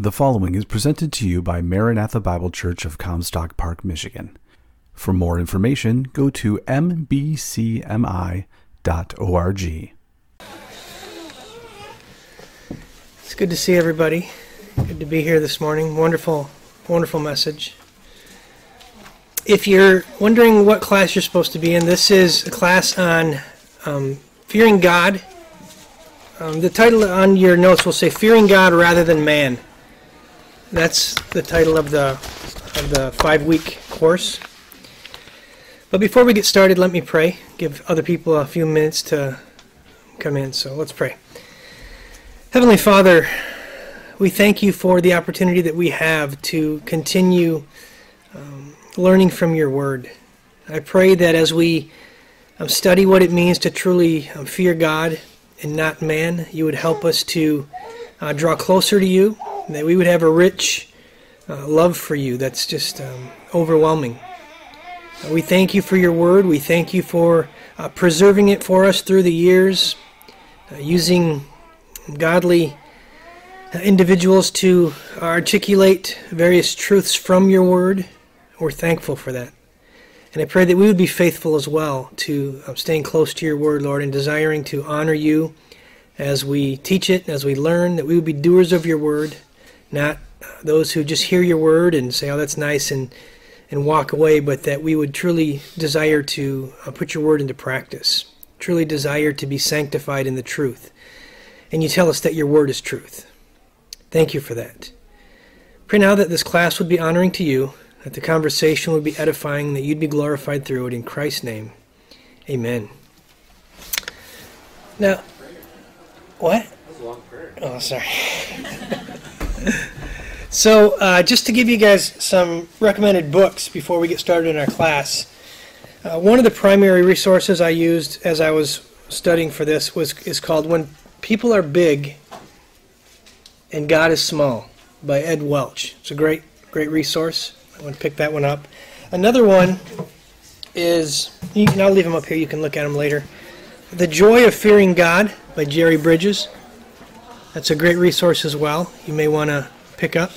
The following is presented to you by Maranatha Bible Church of Comstock Park, Michigan. For more information, go to mbcmi.org. It's good to see everybody. Good to be here this morning. Wonderful, wonderful message. If you're wondering what class you're supposed to be in, this is a class on um, fearing God. Um, the title on your notes will say "Fearing God Rather Than Man." That's the title of the of the five week course. But before we get started, let me pray. Give other people a few minutes to come in. So let's pray. Heavenly Father, we thank you for the opportunity that we have to continue um, learning from your word. I pray that as we um, study what it means to truly um, fear God and not man, you would help us to uh, draw closer to you that we would have a rich uh, love for you that's just um, overwhelming. Uh, we thank you for your word. We thank you for uh, preserving it for us through the years, uh, using godly uh, individuals to articulate various truths from your word. We're thankful for that. And I pray that we would be faithful as well to um, staying close to your word, Lord, and desiring to honor you as we teach it, as we learn, that we would be doers of your word not those who just hear your word and say, "Oh, that's nice," and and walk away, but that we would truly desire to uh, put your word into practice, truly desire to be sanctified in the truth. And you tell us that your word is truth. Thank you for that. Pray now that this class would be honoring to you, that the conversation would be edifying, that you'd be glorified through it. In Christ's name, amen. Now, what? Oh, sorry. so, uh, just to give you guys some recommended books before we get started in our class, uh, one of the primary resources I used as I was studying for this was is called "When People Are Big and God Is Small" by Ed Welch. It's a great great resource. I want to pick that one up. Another one is I'll leave them up here. You can look at them later. "The Joy of Fearing God" by Jerry Bridges. That's a great resource as well. You may want to pick up.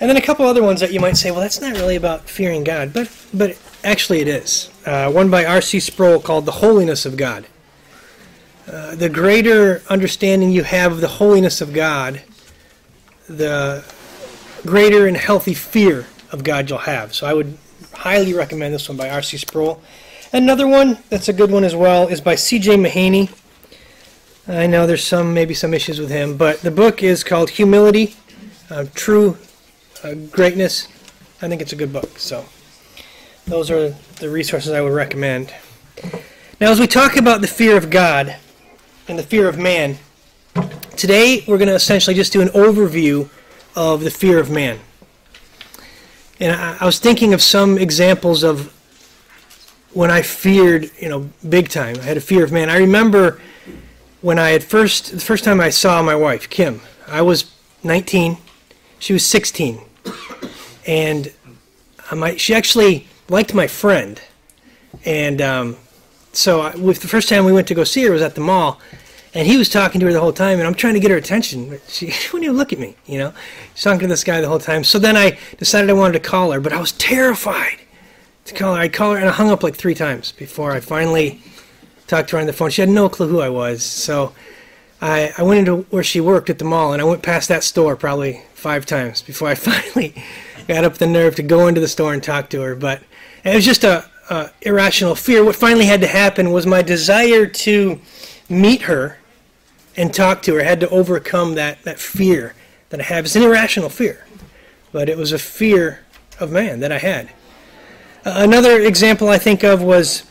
And then a couple other ones that you might say, well, that's not really about fearing God, but but actually it is. Uh, one by R.C. Sproul called "The Holiness of God." Uh, the greater understanding you have of the holiness of God, the greater and healthy fear of God you'll have. So I would highly recommend this one by R.C. Sproul. Another one that's a good one as well is by C.J. Mahaney. I know there's some maybe some issues with him, but the book is called Humility, uh, True uh, Greatness. I think it's a good book. So those are the resources I would recommend. Now, as we talk about the fear of God and the fear of man, today we're going to essentially just do an overview of the fear of man. And I, I was thinking of some examples of when I feared, you know, big time. I had a fear of man. I remember when I had first the first time I saw my wife, Kim, I was 19, she was 16, and might, she actually liked my friend, and um, so I, with the first time we went to go see her was at the mall, and he was talking to her the whole time, and I'm trying to get her attention, but she, she wouldn't even look at me, you know. She's talking to this guy the whole time. So then I decided I wanted to call her, but I was terrified to call her. I called her, and I hung up like three times before I finally talked to her on the phone. She had no clue who I was. So I, I went into where she worked at the mall, and I went past that store probably five times before I finally got up the nerve to go into the store and talk to her. But it was just a, a irrational fear. What finally had to happen was my desire to meet her and talk to her. I had to overcome that, that fear that I have. It's an irrational fear, but it was a fear of man that I had. Another example I think of was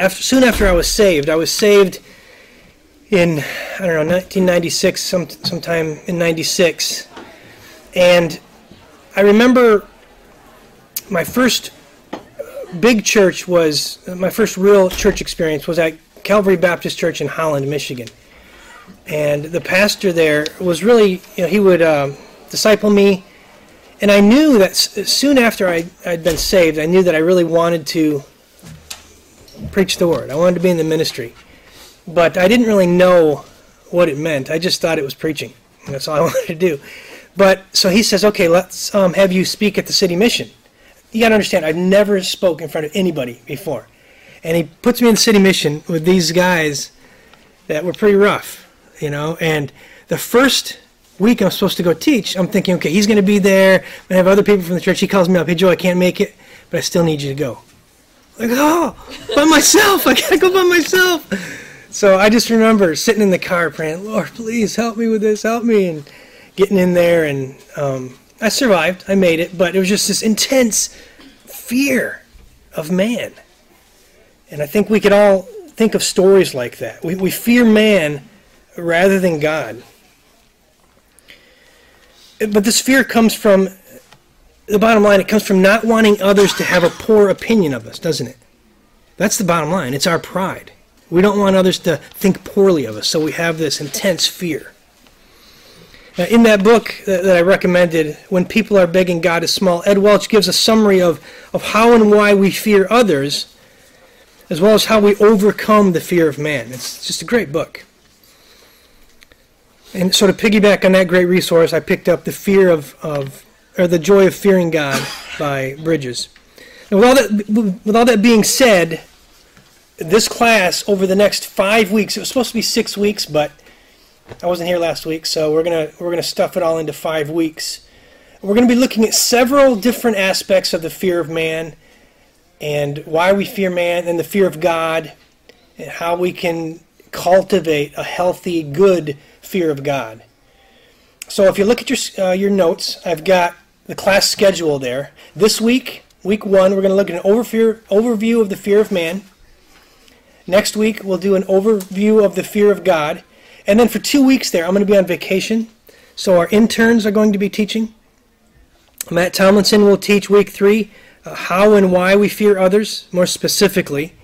after, soon after I was saved. I was saved in I don't know 1996, some sometime in '96, and I remember my first big church was my first real church experience was at Calvary Baptist Church in Holland, Michigan, and the pastor there was really you know he would um, disciple me. And I knew that soon after I, I'd been saved, I knew that I really wanted to preach the word. I wanted to be in the ministry. But I didn't really know what it meant. I just thought it was preaching. That's all I wanted to do. But so he says, okay, let's um, have you speak at the city mission. You got to understand, I've never spoke in front of anybody before. And he puts me in city mission with these guys that were pretty rough, you know. And the first week I'm supposed to go teach, I'm thinking, okay, he's going to be there. To have other people from the church. He calls me up, hey, Joe, I can't make it, but I still need you to go. Like, oh, by myself. I got to go by myself. So I just remember sitting in the car praying, Lord, please help me with this, help me. And getting in there, and um, I survived. I made it, but it was just this intense fear of man. And I think we could all think of stories like that. We, we fear man rather than God. But this fear comes from, the bottom line, it comes from not wanting others to have a poor opinion of us, doesn't it? That's the bottom line. It's our pride. We don't want others to think poorly of us, so we have this intense fear. Now, in that book that, I recommended, When People Are and God is Small, Ed Welch gives a summary of, of how and why we fear others, as well as how we overcome the fear of man. It's just a great book. And so to piggyback on that great resource, I picked up The Fear of, of or The Joy of Fearing God by Bridges. And with all that, with all that being said, this class over the next five weeks, it was supposed to be six weeks, but I wasn't here last week, so we're gonna we're gonna stuff it all into five weeks. We're gonna be looking at several different aspects of the fear of man, and why we fear man, and the fear of God, and how we can cultivate a healthy, good fear of God. So if you look at your uh, your notes, I've got the class schedule there. This week, week one, we're going to look at an overview overview of the fear of man. Next week, we'll do an overview of the fear of God. And then for two weeks there, I'm going to be on vacation. So our interns are going to be teaching. Matt Tomlinson will teach week three uh, how and why we fear others, more specifically.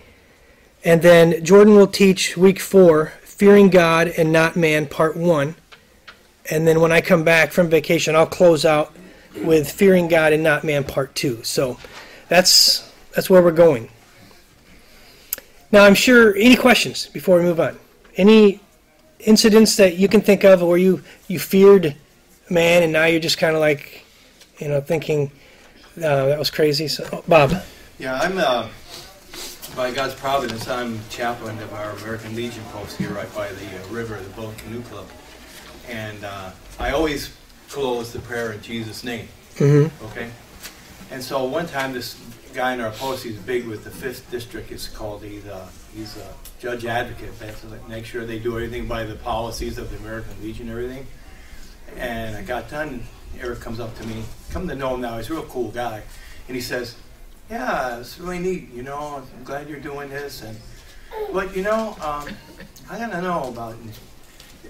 And then Jordan will teach week four, fearing God and not man, part one. And then when I come back from vacation, I'll close out with fearing God and not man, part two. So that's that's where we're going. Now, I'm sure any questions before we move on? Any incidents that you can think of where you, you feared man and now you're just kind of like, you know, thinking uh, that was crazy? So, oh, Bob. Yeah, I'm, uh, by God's providence, I'm chaplain of our American Legion post here right by the uh, river, the Boat Canoe Club. And uh, I always close the prayer in Jesus' name. Mm-hmm. Okay? And so one time this guy in our post, he's big with the fifth district. It's called. He's a he's a judge advocate. That's like make sure they do everything by the policies of the American Legion, and everything. And I got done. Eric comes up to me. Come to know him now. He's a real cool guy, and he says, "Yeah, it's really neat. You know, I'm glad you're doing this." And but you know, um, I gotta know about.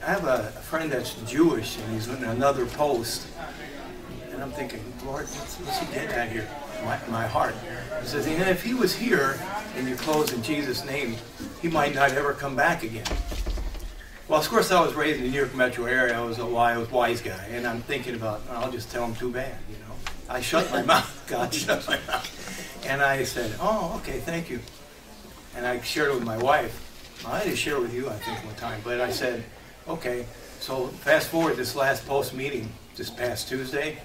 I have a, friend that's Jewish, and he's in another post. And I'm thinking, Lord, what's, what's he getting at here? My, my heart. He says, and if he was here and you close in Jesus' name, he might not ever come back again. Well, of course, I was raised in the New York metro area. I was a wise, wise guy, and I'm thinking about, I'll just tell him too bad, you know. I shut my mouth. God shut my mouth. And I said, oh, okay, thank you. And I shared it with my wife. I didn't share with you, I think, one time, but I said, okay. So fast forward this last post meeting, this past Tuesday,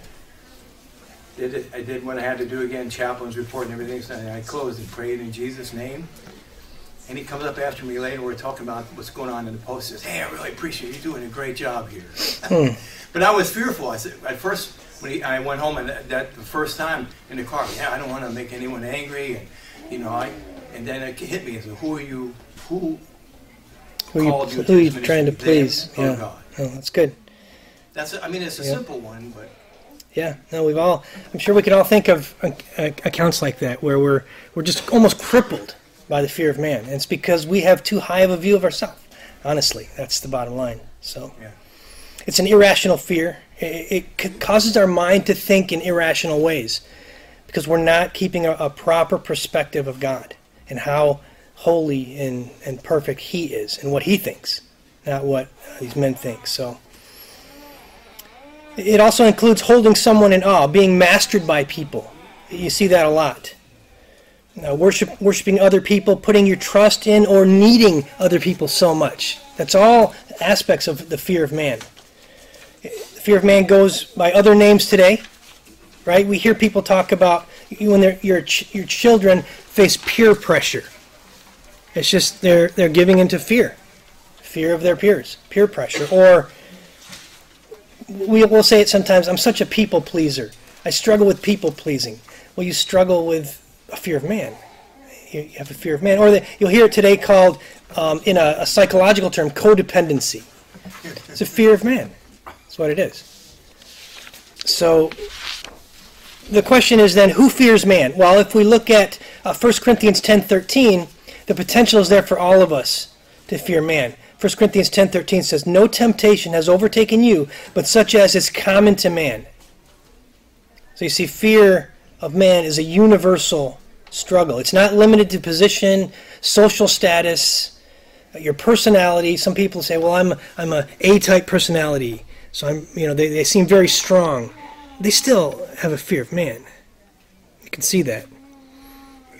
did it, I did what I had to do again, chaplain's report and everything. So I closed and prayed in Jesus' name. And he comes up after me later. We're talking about what's going on in the post. Says, "Hey, I really appreciate you doing a great job here." Hmm. but I was fearful. I said at first when he, I went home and that, that, the first time in the car, yeah, I don't want to make anyone angry, and you know, I and then it hit me. I said, "Who are you? Who?" Who you, you who are you trying to please? Them? Yeah. Oh, God. Oh, that's good. That's. A, I mean, it's a Yeah. simple one, but Yeah, no, we've all. I'm sure we could all think of uh, uh, accounts like that where we're we're just almost crippled by the fear of man, and it's because we have too high of a view of ourselves. Honestly, that's the bottom line. So, Yeah. it's an irrational fear. It, it causes our mind to think in irrational ways because we're not keeping a, a proper perspective of God and how holy and, and perfect He is and what He thinks, not what these men think. So. It also includes holding someone in awe, being mastered by people. You see that a lot. Uh, worship, worshiping other people, putting your trust in, or needing other people so much. That's all aspects of the fear of man. fear of man goes by other names today, right? We hear people talk about when your your children face peer pressure. It's just they're they're giving into fear, fear of their peers, peer pressure, or we will say it sometimes. I'm such a people pleaser. I struggle with people pleasing. Well, you struggle with a fear of man. You have a fear of man, or the, you'll hear it today called, um, in a, a psychological term, codependency. It's a fear of man. That's what it is. So the question is then, who fears man? Well, if we look at uh, 1 Corinthians 10.13, the potential is there for all of us to fear man. 1 Corinthians 10.13 says, No temptation has overtaken you, but such as is common to man. So you see, fear of man is a universal struggle. It's not limited to position, social status, your personality. Some people say, well, I'm, I'm a A-type personality, so I'm, you know, they, they seem very strong. They still have a fear of man. You can see that.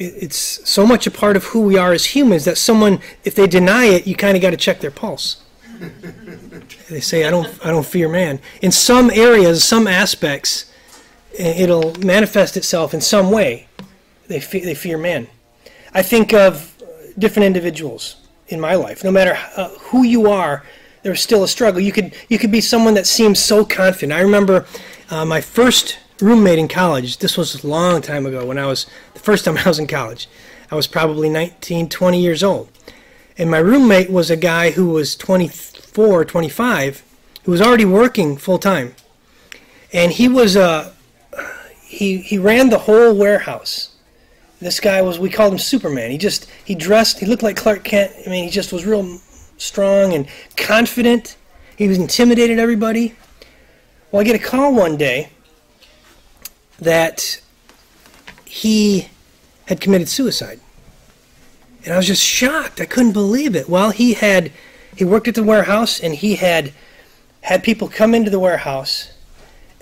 It's so much a part of who we are as humans that someone, if they deny it, you kind of got to check their pulse. they say, I don't, I don't fear man. In some areas, some aspects, it'll manifest itself in some way. They, fe- they fear man. I think of different individuals in my life. No matter uh, who you are, there's still a struggle. You could you could be someone that seems so confident. I remember uh, my first roommate in college. This was a long time ago when I was the first time I was in college. I was probably 19, 20 years old. And my roommate was a guy who was 24, 25, who was already working full time. And he was uh, he he ran the whole warehouse. This guy was we called him Superman. He just he dressed he looked like Clark Kent. I mean, he just was real strong and confident. He was intimidated everybody. Well, I get a call one day that he had committed suicide. And I was just shocked. I couldn't believe it. Well, he had he worked at the warehouse and he had had people come into the warehouse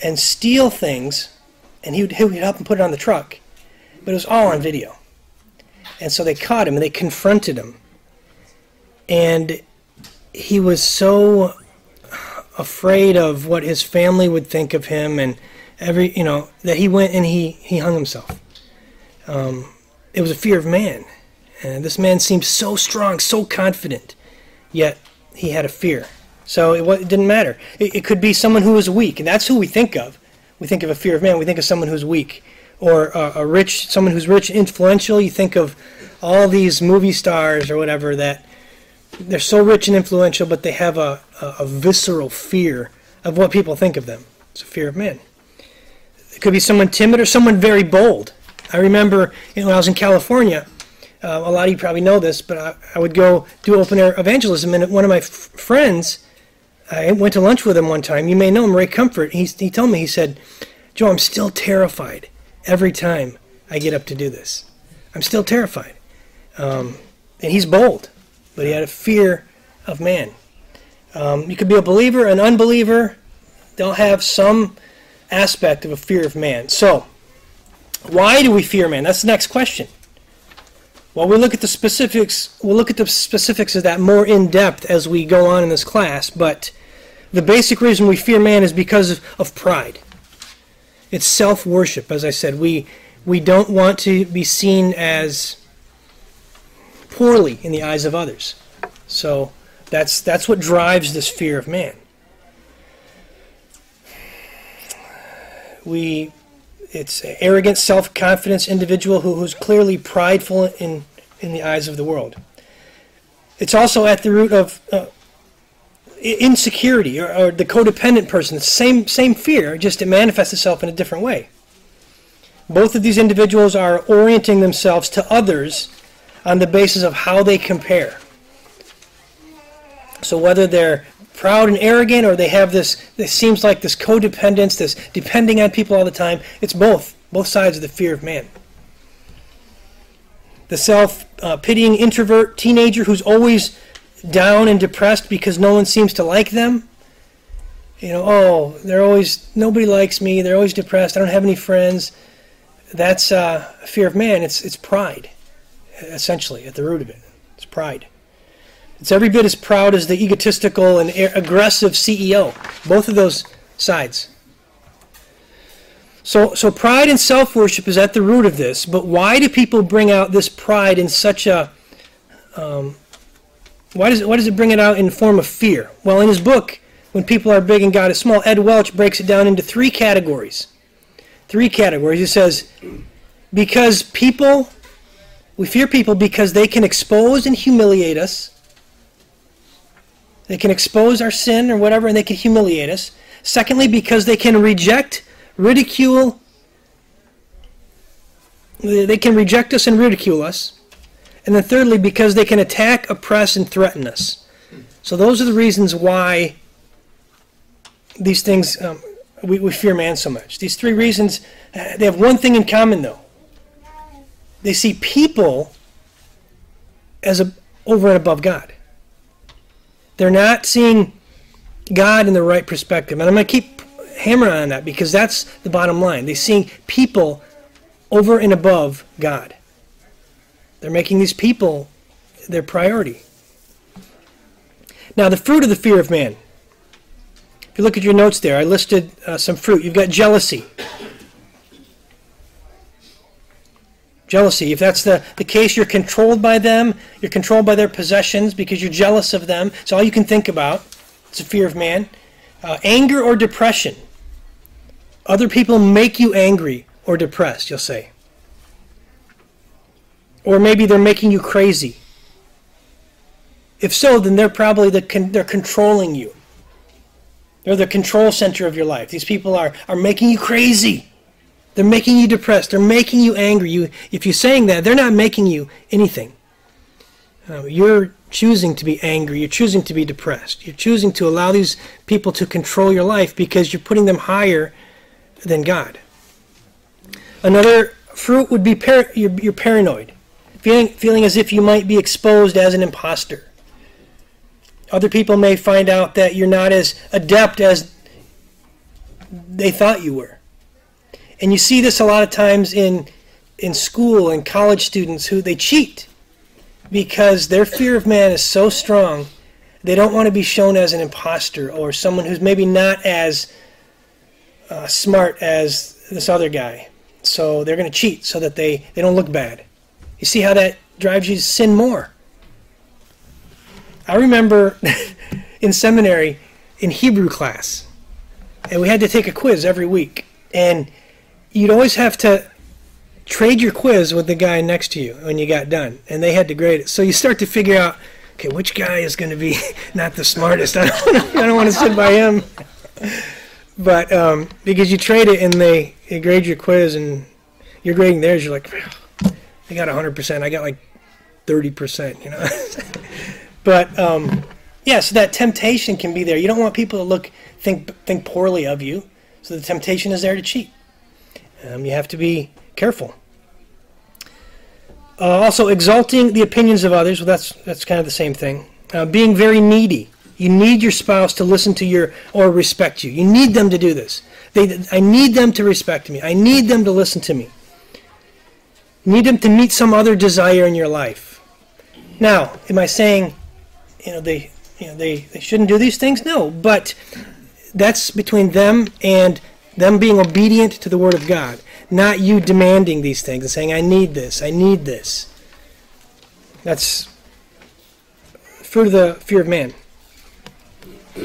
and steal things and he would, he would help them put it on the truck. But it was all on video. And so they caught him and they confronted him. And he was so afraid of what his family would think of him and every you know that he went and he he hung himself. Um, it was a fear of man. And this man seemed so strong so confident yet he had a fear. So it, it didn't matter. It, it, could be someone who was weak and that's who we think of. We think of a fear of man. We think of someone who's weak. Or a, rich someone who's rich influential. You think of all these movie stars or whatever that they're so rich and influential, but they have a, a, a visceral fear of what people think of them. It's a fear of men. It could be someone timid or someone very bold. I remember you know, when I was in California, uh, a lot of you probably know this, but I, I would go do open air evangelism, and one of my f- friends, I went to lunch with him one time. You may know him, Ray Comfort. He, he told me, he said, Joe, I'm still terrified every time I get up to do this. I'm still terrified. Um, and he's bold but he had a fear of man. Um, you could be a believer, an unbeliever. They'll have some aspect of a fear of man. So, why do we fear man? That's the next question. Well, we'll look at the specifics. We'll look at the specifics of that more in depth as we go on in this class. But the basic reason we fear man is because of, of pride. It's self worship. As I said, we we don't want to be seen as poorly in the eyes of others. So that's that's what drives this fear of man. We it's an arrogant, self-confidence individual who, who's clearly prideful in in the eyes of the world. It's also at the root of uh, insecurity or, or, the codependent person. The same same fear, just it manifests itself in a different way. Both of these individuals are orienting themselves to others on the basis of how they compare. So whether they're proud and arrogant or they have this, it seems like this codependence, this depending on people all the time, it's both, both sides of the fear of man. The self uh, pitying introvert teenager who's always down and depressed because no one seems to like them. You know, oh, they're always, nobody likes me, they're always depressed, I don't have any friends. That's uh, fear of man, it's, it's pride essentially, at the root of it. It's pride. It's every bit as proud as the egotistical and aggressive CEO. Both of those sides. So, so pride and self worship is at the root of this. But why do people bring out this pride in such a. Um, why, does it, why does it bring it out in the form of fear? Well, in his book, When People Are Big and God is Small, Ed Welch breaks it down into three categories. Three categories. He says, because people, we fear people because they can expose and humiliate us. They can expose our sin or whatever, and they can humiliate us. Secondly, because they can reject ridicule. They can reject us and ridicule us. And then thirdly, because they can attack, oppress, and threaten us. So those are the reasons why these things, um, we, we fear man so much. These three reasons, uh, they have one thing in common though. They see people as a, over and above God. They're not seeing God in the right perspective. And I'm going to keep hammering on that because that's the bottom line. They're seeing people over and above God. They're making these people their priority. Now, the fruit of the fear of man. If you look at your notes there, I listed uh, some fruit. You've got jealousy. Jealousy. If that's the, the case, you're controlled by them, you're controlled by their possessions because you're jealous of them. It's all you can think about. It's a fear of man. Uh, anger or depression. Other people make you angry or depressed, you'll say. Or maybe they're making you crazy. If so, then they're probably the con- they're controlling you. They're the control center of your life. These people are, are making you crazy. They're making you depressed. They're making you angry. You, if you're saying that, they're not making you anything. Uh, you're choosing to be angry. You're choosing to be depressed. You're choosing to allow these people to control your life because you're putting them higher than God. Another fruit would be par- you're, you're paranoid, feeling, feeling as if you might be exposed as an impostor. Other people may find out that you're not as adept as they thought you were. And you see this a lot of times in in school and college students who they cheat because their fear of man is so strong they don't want to be shown as an impostor or someone who's maybe not as uh, smart as this other guy. So they're going to cheat so that they, they don't look bad. You see how that drives you to sin more. I remember in seminary in Hebrew class, and we had to take a quiz every week. And you'd always have to trade your quiz with the guy next to you when you got done, and they had to grade it. So you start to figure out, okay, which guy is going to be not the smartest? I don't, I don't want to sit by him. But um, because you trade it and they, they grade your quiz and you're grading theirs, you're like, I got 100%. I got like 30%, you know. but um, yeah, so that temptation can be there. You don't want people to look think think poorly of you. So the temptation is there to cheat. Um, you have to be careful. Uh, also, exalting the opinions of others. Well, that's that's kind of the same thing. Uh, being very needy. You need your spouse to listen to your or respect you. You need them to do this. They, I need them to respect me. I need them to listen to me. Need them to meet some other desire in your life. Now, am I saying, you know, they, you know, they, they shouldn't do these things? No, but that's between them and them being obedient to the Word of God, not you demanding these things and saying, I need this, I need this. That's fruit of the fear of man. All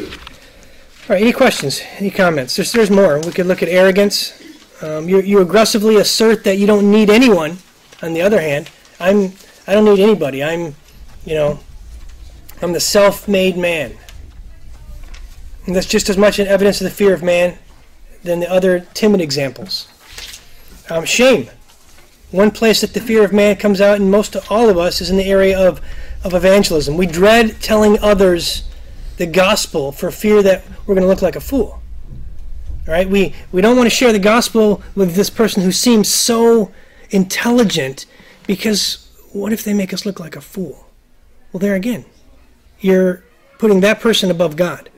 right, any questions? Any comments? There's, there's more. We could look at arrogance. Um, you, you aggressively assert that you don't need anyone. On the other hand, I'm I don't need anybody. I'm, you know, I'm the self-made man. And that's just as much an evidence of the fear of man than the other timid examples. Um, shame. One place that the fear of man comes out in most of all of us is in the area of, of evangelism. We dread telling others the gospel for fear that we're going to look like a fool. Right? We we don't want to share the gospel with this person who seems so intelligent because what if they make us look like a fool? Well, there again, you're putting that person above God.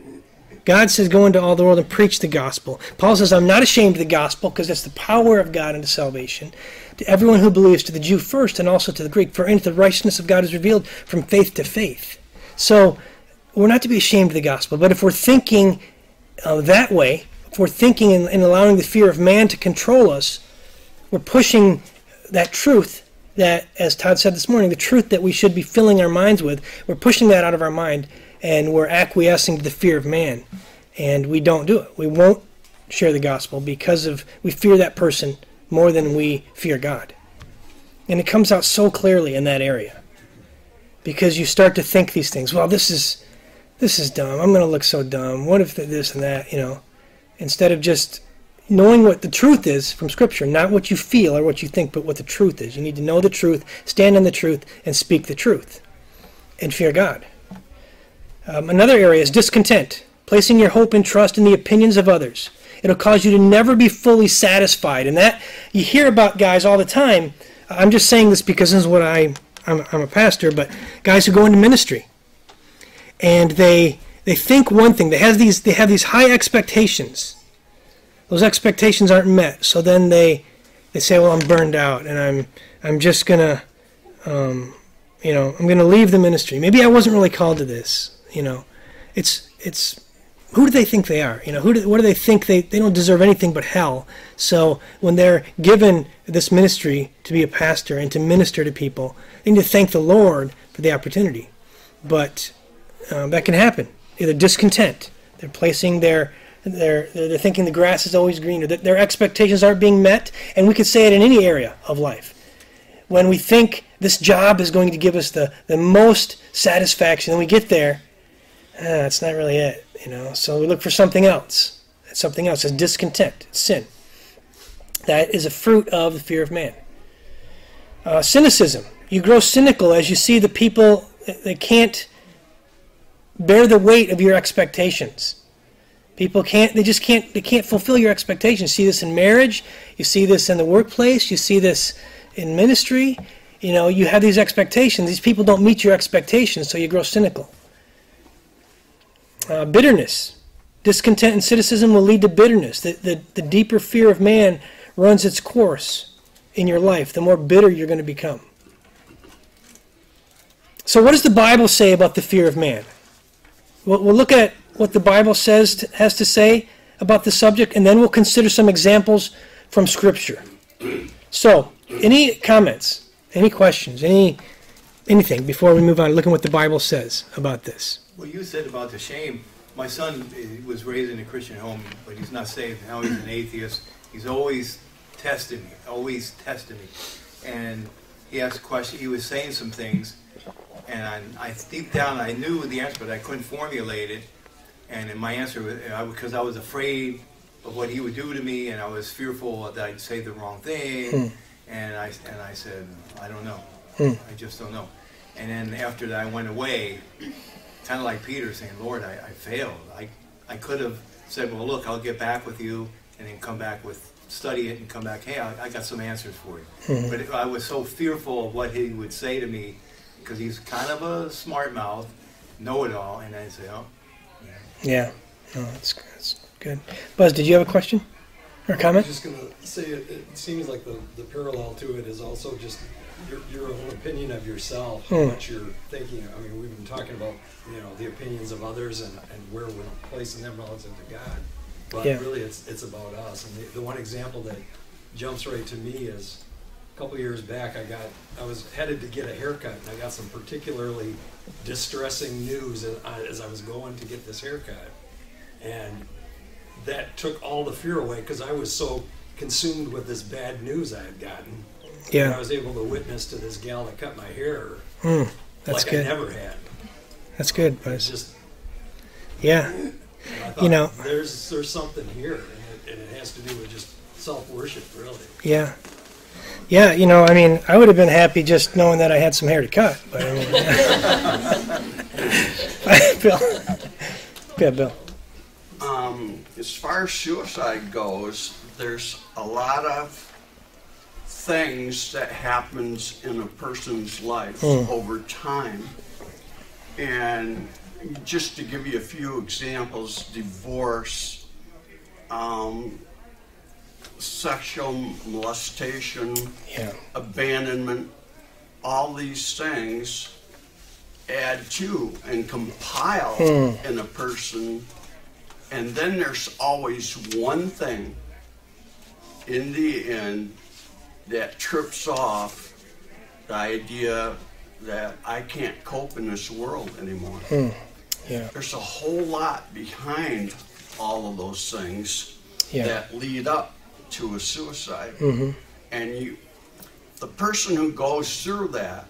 God says, Go into all the world and preach the gospel. Paul says, I'm not ashamed of the gospel because it's the power of God unto salvation to everyone who believes, to the Jew first and also to the Greek. For in the righteousness of God is revealed from faith to faith. So we're not to be ashamed of the gospel, but if we're thinking uh, that way, if we're thinking and, and allowing the fear of man to control us, we're pushing that truth that, as Todd said this morning, the truth that we should be filling our minds with, we're pushing that out of our mind and we're acquiescing to the fear of man. And we don't do it. We won't share the gospel because of we fear that person more than we fear God. And it comes out so clearly in that area. Because you start to think these things, well, this is this is dumb. I'm going to look so dumb. What if this and that, you know? Instead of just knowing what the truth is from Scripture, not what you feel or what you think, but what the truth is. You need to know the truth, stand in the truth, and speak the truth, and fear God. Um, another area is discontent, placing your hope and trust in the opinions of others. It'll cause you to never be fully satisfied. And that, you hear about guys all the time. I'm just saying this because this is what I, I'm, I'm a pastor, but guys who go into ministry and they, they think one thing, they have these, they have these high expectations those expectations aren't met. So then they they say, well, I'm burned out, and I'm I'm just gonna, um, you know, I'm gonna leave the ministry. Maybe I wasn't really called to this. You know, it's it's who do they think they are? You know, who do, what do they think they they don't deserve anything but hell? So when they're given this ministry to be a pastor and to minister to people, they need to thank the Lord for the opportunity. But um, that can happen. Either discontent, they're placing their they're, they're thinking the grass is always greener, that their expectations aren't being met, and we could say it in any area of life. When we think this job is going to give us the, the most satisfaction, and we get there, ah, that's not really it, you know. So we look for something else. It's something else. It's discontent. It's sin. That is a fruit of the fear of man. Uh, cynicism. You grow cynical as you see the people they can't bear the weight of your expectations. People can't, they just can't, they can't fulfill your expectations. You see this in marriage, you see this in the workplace, you see this in ministry. You know, you have these expectations. These people don't meet your expectations, so you grow cynical. Uh, bitterness. Discontent and cynicism will lead to bitterness. The, the, the deeper fear of man runs its course in your life, the more bitter you're going to become. So, what does the Bible say about the fear of man? We'll, we'll look at what the Bible says to, has to say about the subject, and then we'll consider some examples from Scripture. So, any comments, any questions, any anything before we move on? looking at what the Bible says about this. Well, you said about the shame. My son was raised in a Christian home, but he's not saved. Now he's an atheist. He's always testing me, always testing me. And he asked a question. He was saying some things, and I, I deep down I knew the answer, but I couldn't formulate it. And my answer was because I was afraid of what he would do to me, and I was fearful that I'd say the wrong thing. Hmm. And I and I said, I don't know. Hmm. I just don't know. And then after that, I went away, kind of like Peter, saying, Lord, I, I failed. I I could have said, well, look, I'll get back with you, and then come back with study it and come back. Hey, I, I got some answers for you. Hmm. But I was so fearful of what he would say to me because he's kind of a smart mouth, know it all, and I say, oh, yeah. No, that's, that's good. Buzz, did you have a question or comment? I was just going to say it, it seems like the, the parallel to it is also just your, your opinion of yourself, hmm. what you're thinking. I mean, we've been talking about, you know, the opinions of others and, and where we're placing them relative to God. But yeah. really, it's, it's about us. And the, the one example that jumps right to me is a couple years back, I got I was headed to get a haircut, and I got some particularly distressing news as I, as I was going to get this haircut, and that took all the fear away because I was so consumed with this bad news I had gotten. Yeah, I was able to witness to this gal that cut my hair. Mm, that's like good. I never had. That's good, Buzz. Just yeah, you know, there's there's something here, and it, and it has to do with just self worship, really. Yeah, yeah, you know, I mean, I would have been happy just knowing that I had some hair to cut. But I mean, Bill, yeah, Bill. Um, as far as suicide goes, there's a lot of things that happens in a person's life mm. over time, and just to give you a few examples, divorce. Um, sexual molestation, yeah. abandonment, all these things add to and compile Hmm. in a person. And then there's always one thing in the end that trips off the idea that I can't cope in this world anymore. Yeah. There's a whole lot behind all of those things Yeah. that lead up to a suicide. Mm-hmm. And you, the person who goes through that,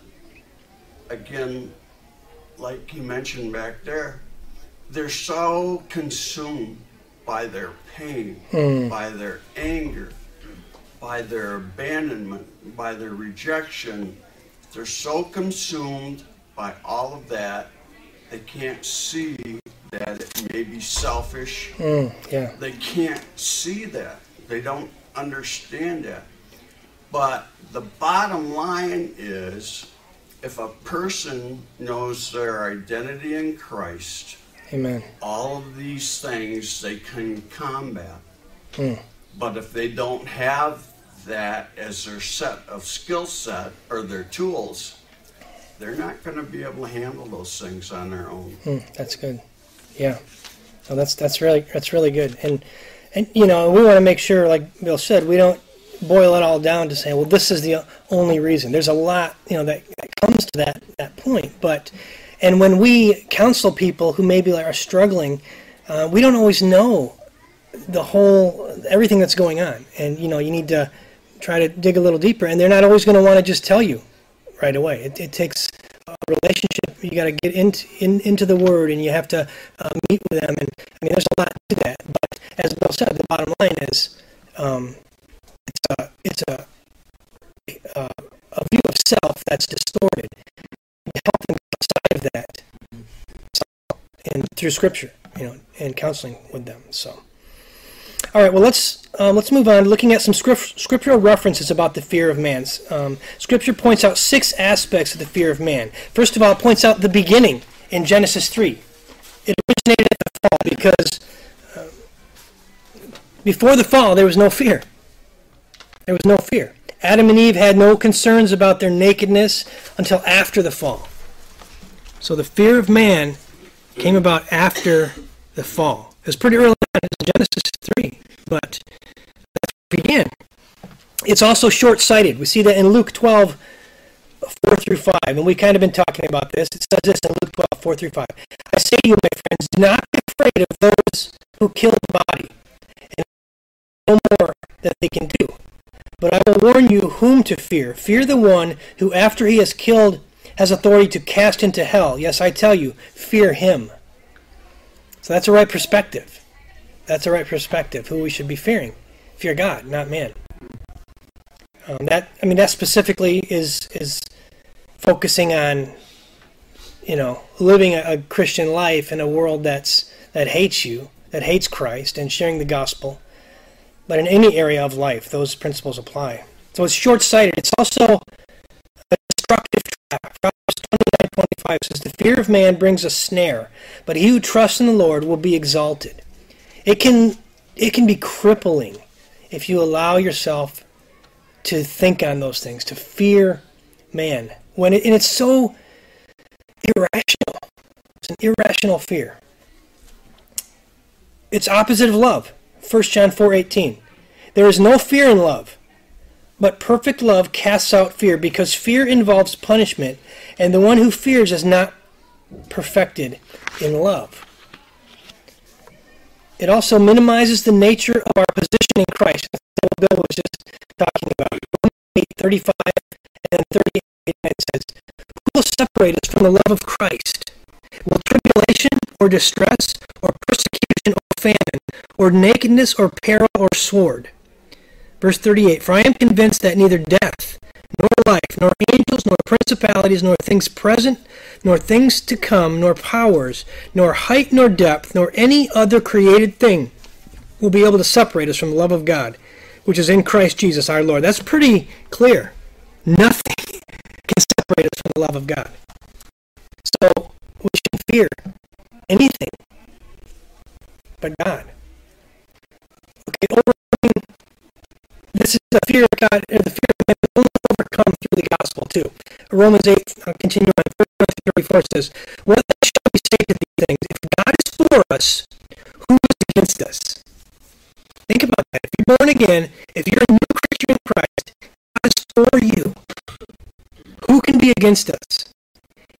again, like you mentioned back there, they're so consumed by their pain, Hmm. by their anger, by their abandonment, by their rejection. They're so consumed by all of that, they can't see that it may be selfish, Mm, yeah. they can't see that. They don't understand that. But the bottom line is if a person knows their identity in Christ, Amen. all of these things they can combat. Hmm. But if they don't have that as their set of skill set or their tools, they're not going to be able to handle those things on their own. Mm, that's good. Yeah. So that's that's really that's really good. And and you know we want to make sure, like Bill said, we don't boil it all down to say, well, this is the only reason. There's a lot you know that, that comes to that that point. But and when we counsel people who maybe are struggling, uh, we don't always know the whole everything that's going on. And you know you need to try to dig a little deeper. And they're not always going to want to just tell you right away. It, it takes a relationship. You got to get into in, into the Word, and you have to uh, meet with them. And I mean, there's a lot to that. But as Bill said, the bottom line is, um, it's a it's a a, a view of self that's distorted. Help them outside of that, and through Scripture, you know, and counseling with them. So. All right, well, let's um, let's move on. Looking at some script, scriptural references about the fear of man. Um, scripture points out six aspects of the fear of man. First of all, it points out the beginning in Genesis three. It originated at the fall because uh, before the fall there was no fear. There was no fear. Adam and Eve had no concerns about their nakedness until after the fall. So the fear of man came about after the fall. It was pretty early on in Genesis 3, but it began. It's also short sighted. We see that in Luke 12, 4 through 5, and we've kind of been talking about this. It says this in Luke 12, 4 through 5. I say to you, my friends, do not be afraid of those who kill the body, and no more that they can do. But I will warn you whom to fear. Fear the one who, after he has killed, has authority to cast into hell. Yes, I tell you, fear him. So that's a right perspective. That's a right perspective. Who we should be fearing. Fear God, not man. Um, that I mean, that specifically is is focusing on, you know, living a, a Christian life in a world that's that hates you, that hates Christ, and sharing the gospel. But in any area of life, those principles apply. So it's short-sighted. It's also a destructive trap. Proverbs 29:25 says, "The fear of man brings a snare, but he who trusts in the Lord will be exalted." It can it can be crippling if you allow yourself to think on those things, to fear man. When it, and it's so irrational. It's an irrational fear. It's opposite of love. 1 John 4:18. There is no fear in love, but perfect love casts out fear because fear involves punishment, and the one who fears is not perfected in love. It also minimizes the nature of our position in Christ. What Bill was just talking about. 8, 35 and 38 it says, Who will separate us from the love of Christ? Will tribulation or distress or persecution or famine or nakedness or peril or sword? Verse 38 For I am convinced that neither death, nor life, nor angels, nor principalities, nor things present, nor things to come, nor powers, nor height, nor depth, nor any other created thing will be able to separate us from the love of God, which is in Christ Jesus our Lord. That's pretty clear. Nothing can separate us from the love of God. So we should fear anything but God. This is the fear of God, or the fear of man only overcome through the gospel. too. Romans 8, uh, continue on, 34 says, What shall we say to these things? If God is for us, who is against us? Think about that. If you're born again, if you're a new creature in Christ, God is for you. Who can be against us?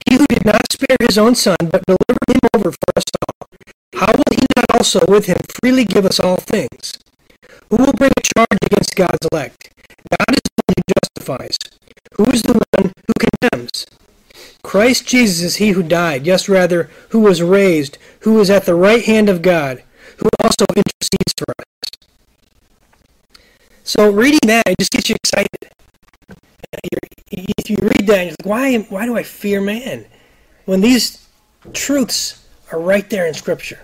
He who did not spare his own son, but delivered him over for us all, how will he not also with him freely give us all things? Who will bring a charge God's elect? God is the one who justifies. Who is the one who condemns? Christ Jesus is he who died, yes, rather, who was raised, who is at the right hand of God, who also intercedes for us. So reading that, it just gets you excited. If you read that, you're like, why, why do I fear man? When these truths are right there in Scripture.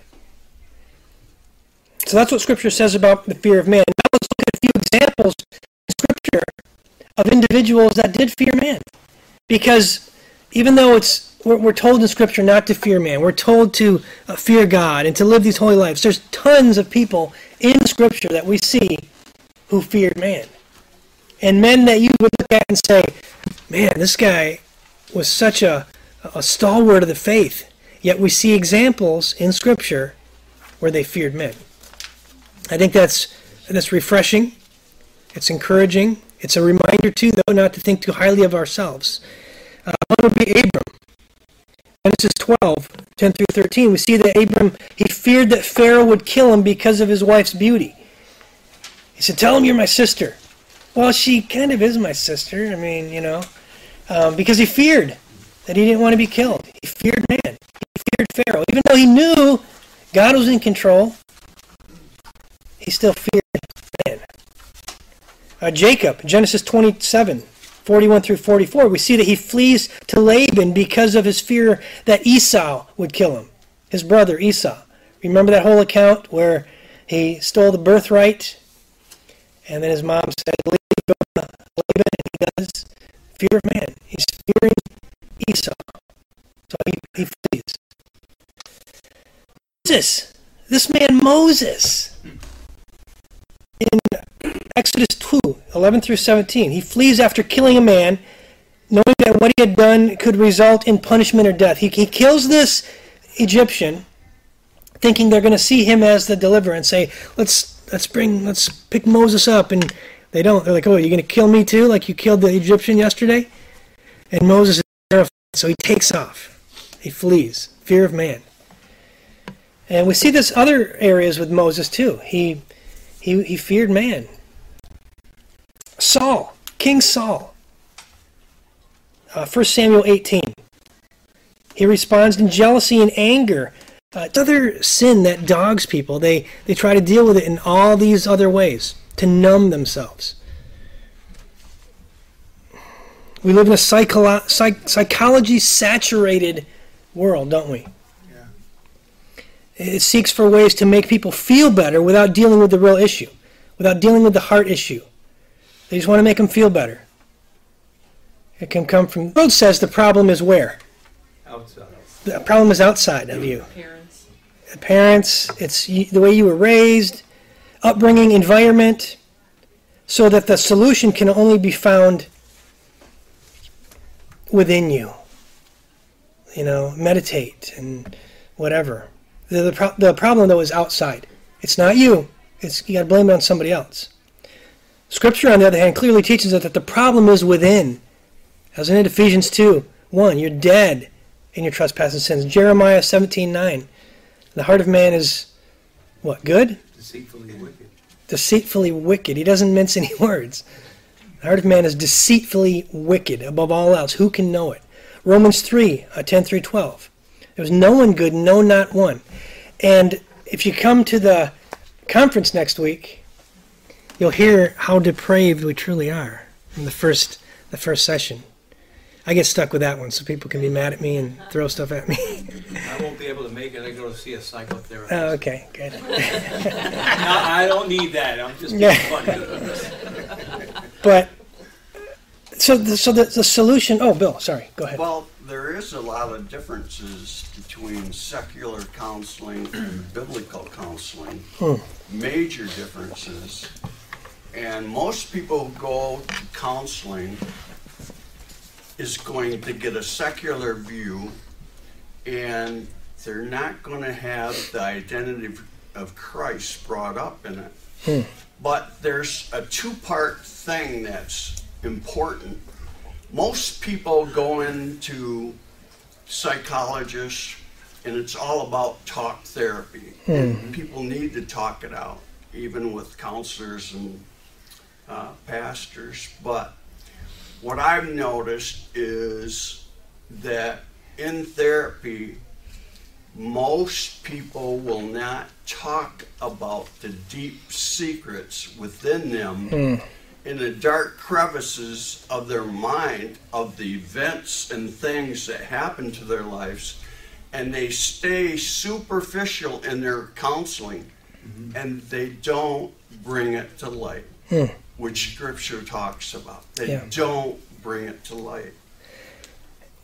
So that's what Scripture says about the fear of man. Examples in Scripture of individuals that did fear man. Because even though it's we're, we're told in Scripture not to fear man, we're told to uh, fear God and to live these holy lives. There's tons of people in Scripture that we see who feared man. And men that you would look at and say, man, this guy was such a, a stalwart of the faith. Yet we see examples in Scripture where they feared men. I think that's that's refreshing. It's encouraging. It's a reminder too, though, not to think too highly of ourselves. Uh, one would be Abram. Genesis 12, 10 through 13. We see that Abram he feared that Pharaoh would kill him because of his wife's beauty. He said, "Tell him you're my sister." Well, she kind of is my sister. I mean, you know, um, because he feared that he didn't want to be killed. He feared man. He feared Pharaoh, even though he knew God was in control he still feared man. Uh, Jacob, Genesis 27, 41 through 44, we see that he flees to Laban because of his fear that Esau would kill him, his brother Esau. Remember that whole account where he stole the birthright and then his mom said, Leave Laban, and he does. Fear of man. He's fearing Esau. So he, he flees. Moses, this man Moses Exodus 2, 11 through 17. He flees after killing a man, knowing that what he had done could result in punishment or death. He, he kills this Egyptian, thinking they're going to see him as the deliverer and say, let's, let's bring, let's pick Moses up. And they don't. They're like, oh, you're going to kill me too, like you killed the Egyptian yesterday? And Moses is terrified, so he takes off. He flees. Fear of man. And we see this other areas with Moses too. He he, he feared man. Saul, King Saul. Uh, 1 Samuel 18. He responds in jealousy and anger. Uh, it's other sin that dogs people. They, they try to deal with it in all these other ways to numb themselves. We live in a psycholo- psych- psychology saturated world, don't we? Yeah. It seeks for ways to make people feel better without dealing with the real issue, without dealing with the heart issue. They just want to make them feel better. It can come from. The world says the problem is where? Outside. The problem is outside of you. Parents. Parents, it's the way you were raised, upbringing, environment, so that the solution can only be found within you. You know, meditate and whatever. The, the, pro- the problem, though, is outside. It's not you. It's, you got to blame it on somebody else. Scripture, on the other hand, clearly teaches us that the problem is within. As in Ephesians 2 1, you're dead in your trespasses and sins. Jeremiah 17 9, the heart of man is what? Good? Deceitfully wicked. Deceitfully wicked. He doesn't mince any words. The heart of man is deceitfully wicked above all else. Who can know it? Romans 3 uh, 10 through 12. There was no one good, no, not one. And if you come to the conference next week, you'll hear how depraved we truly are in the first the first session. I get stuck with that one, so people can be mad at me and throw stuff at me. I won't be able to make it. I go to see a psychotherapist. oh, okay, good. No, I don't need that. I'm just being Yeah. funny. But so the, so the, the solution. Oh, Bill, sorry. Go ahead. Well, there is a lot of differences between secular counseling and biblical counseling. Hmm. Major differences. And most people who go to counseling is going to get a secular view and they're not going to have the identity of- Christ brought up in it. Hmm. But there's a two part thing that's important. Most people go into psychologists and it's all about talk therapy. And people need to talk it out, even with counselors and uh, pastors. But what I've noticed is that in therapy, most people will not talk about the deep secrets within them hmm. in the dark crevices of their mind of the events and things that happen to their lives and they stay superficial in their counseling mm-hmm. and they don't bring it to light hmm. Which scripture talks about they Yeah. don't bring it to light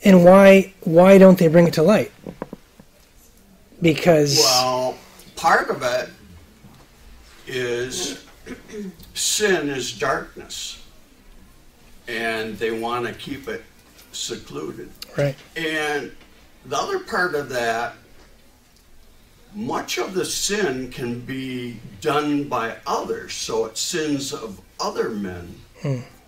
And why why don't they bring it to light? Because Well, part of it is sin is darkness, and they want to keep it secluded. right, And the other part of that, much of the sin can be done by others. So it's sins of other men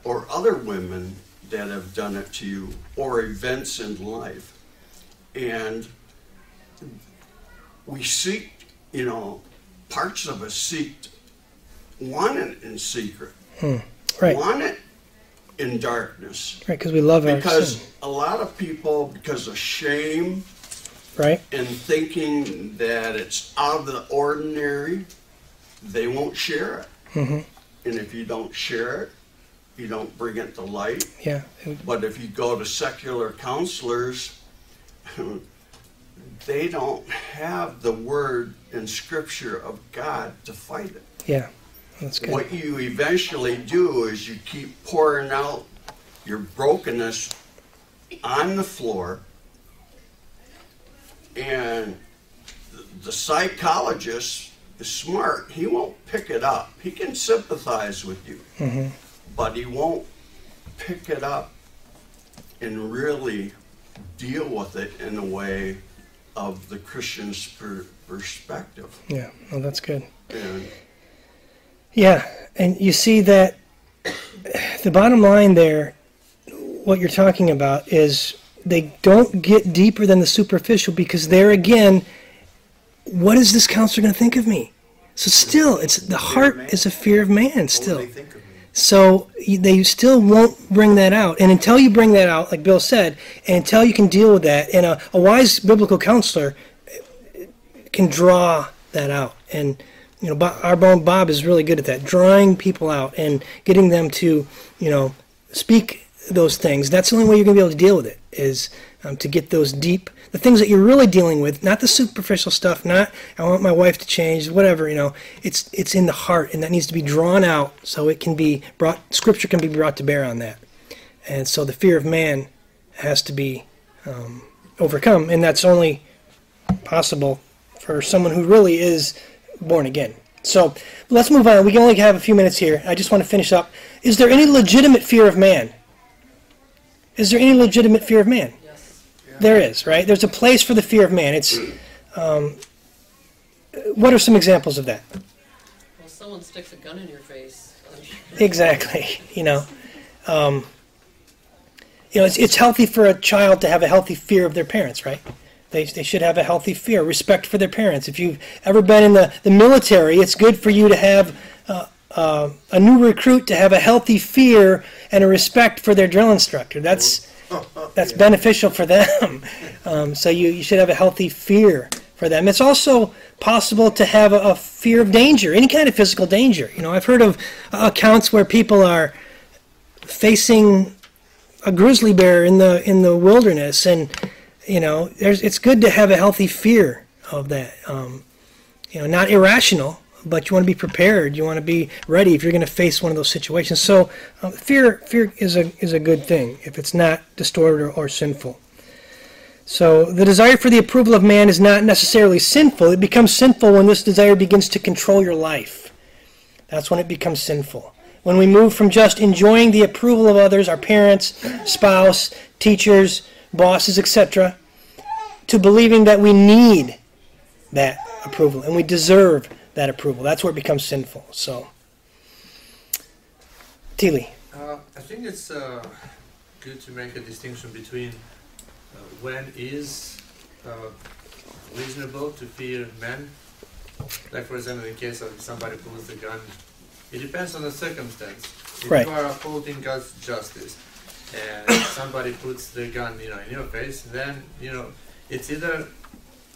or other women that have done it to you, or events in life. And we seek, you know, parts of us seek, want it in secret, right, want it in darkness. right, because we love our Because a lot of people, because of shame right, and thinking that it's out of the ordinary, they won't share it. Mhm. And if you don't share it, you don't bring it to light. yeah, But if you go to secular counselors, they don't have the word and scripture of God to fight it. yeah, that's good. What you eventually do is you keep pouring out your brokenness on the floor, and the- the psychologist is smart. He won't pick it up. He can sympathize with you, Mhm. but he won't pick it up and really deal with it in a way of the Christian's per- perspective. Yeah, well, that's good. And Yeah, and you see that the bottom line there, what you're talking about is they don't get deeper than the superficial because there again, what is this counselor going to think of me? So still, it's the heart is a fear of man. Still, will they think of me? so they still won't bring that out. And until you bring that out, like Bill said, and until you can deal with that, and a, a wise biblical counselor uh, can draw that out. And, you know, our own Bob is really good at that, drawing people out and getting them to, you know, speak those things. That's the only way you're going to be able to deal with it, is um, to get those deep, the things that you're really dealing with, not the superficial stuff, not, I want my wife to change, whatever, you know. It's, it's in the heart, and that needs to be drawn out so it can be brought, Scripture can be brought to bear on that. And so the fear of man has to be um, overcome, and that's only possible for someone who really is born again. So let's move on. We only have a few minutes here. I just want to finish up. Is there any legitimate fear of man? Is there any legitimate fear of man? Yes. There is, right? There's a place for the fear of man. It's. Um, what are some examples of that? Well, someone sticks a gun in your face. Exactly. You know, um, you know, it's, it's healthy for a child to have a healthy fear of their parents, right? They, they should have a healthy fear, respect for their parents. If you've ever been in the, the military, it's good for you to have uh, a new recruit to have a healthy fear and a respect for their drill instructor. That's that's beneficial for them. Um, so you, you should have a healthy fear for them. It's also possible to have a, a fear of danger, any kind of physical danger. You know, I've heard of uh, accounts where people are facing a grizzly bear in the in the wilderness, and you know, there's it's good to have a healthy fear of that. Um, you know, not irrational, but you want to be prepared. You want to be ready if you're going to face one of those situations. So, um, fear fear is a is a good thing if it's not distorted or, or sinful. So, the desire for the approval of man is not necessarily sinful. It becomes sinful when this desire begins to control your life. That's when it becomes sinful. When we move from just enjoying the approval of others, our parents, spouse, teachers, bosses, etc., to believing that we need that approval and we deserve that approval. That's where it becomes sinful. So, Teely. Uh, I think it's uh, good to make a distinction between uh, when is uh, reasonable to fear men. Like, for example, in the case of somebody pulls the gun, it depends on the circumstance. If Right. you are upholding God's justice and somebody puts the gun, you know, in your face, then you know it's either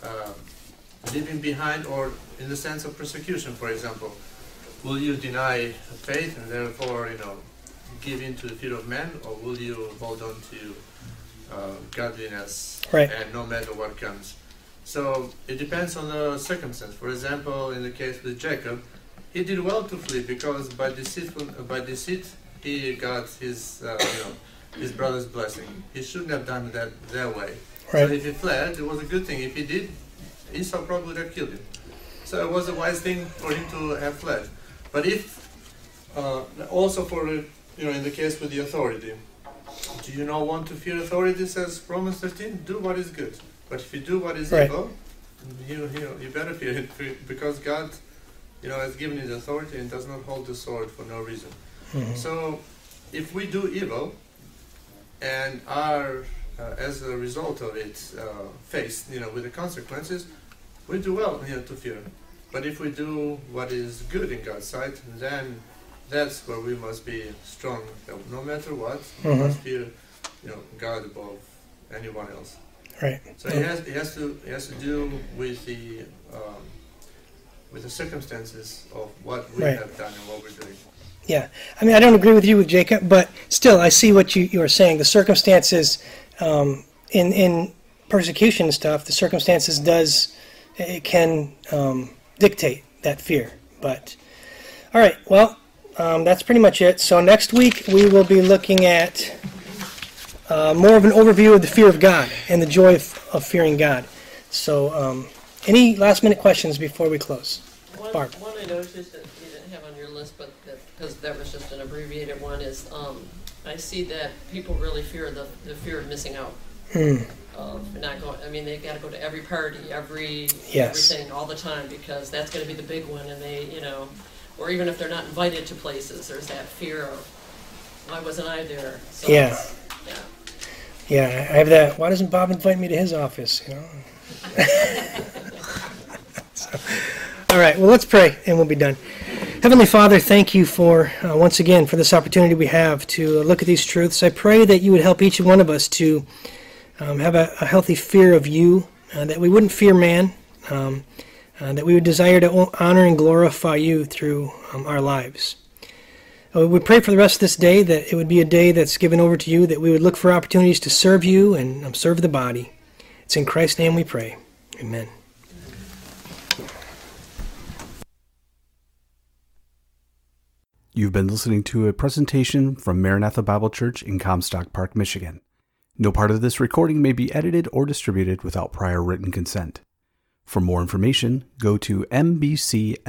uh, leaving behind or in the sense of persecution, for example. Will you deny faith and therefore, you know, give in to the fear of men, or will you hold on to uh, godliness Right. and no matter what comes? So it depends on the circumstance. For example, in the case with Jacob, he did well to flee because by deceit, by deceit, he got his, uh, you know, his brother's blessing. He shouldn't have done that that way. So if he fled, it was a good thing. If he did, Esau probably would have killed him. So it was a wise thing for him to have fled. But if, uh, also for, you know, in the case with the authority, do you not want to fear authority, says Romans 13? Do what is good. But if you do what is Right. evil, you, you, know, you better fear it because God, you know, has given you the authority and does not hold the sword for no reason. Mhm. So if we do evil and are, uh, as a result of it, uh, faced, you know, with the consequences, we do well, you know, to fear. But if we do what is good in God's sight, then that's where we must be strong. that No matter what, we Mhm. must fear, you know, God above anyone else. Right. So it has, it has to it has to do with the um, with the circumstances of what we Right. have done and what we're doing. Yeah, I mean, I don't agree with you with Jacob, but still, I see what you, you are saying. The circumstances um, in in persecution stuff, the circumstances does it can um, dictate that fear. But all right, well, um, that's pretty much it. So next week we will be looking at uh, more of an overview of the fear of God and the joy of, of fearing God. So, um, any last minute questions before we close? One, Barb. one I noticed that you didn't have on your list, but because that was just an abbreviated one, is um, I see that people really fear the, the fear of missing out. Hmm. Of not going, I mean, they've got to go to every party, every Yes. everything, all the time because that's going to be the big one, and they, you know, or even if they're not invited to places, there's that fear of why wasn't I there? So Yeah. yeah. Yeah, I have that. Why doesn't Bob invite me to his office? You know. So, all right. Well, let's pray, and we'll be done. Heavenly Father, thank you for uh, once again for this opportunity we have to look at these truths. I pray that you would help each one of us to um, have a, a healthy fear of you, uh, that we wouldn't fear man, um, uh, that we would desire to honor and glorify you through um, our lives. Uh, We pray for the rest of this day that it would be a day that's given over to you, that we would look for opportunities to serve you and um, serve the body. It's in Christ's name we pray. Amen. You've been listening to a presentation from Maranatha Bible Church in Comstock Park, Michigan. No part of this recording may be edited or distributed without prior written consent. For more information, go to mbcmi.org.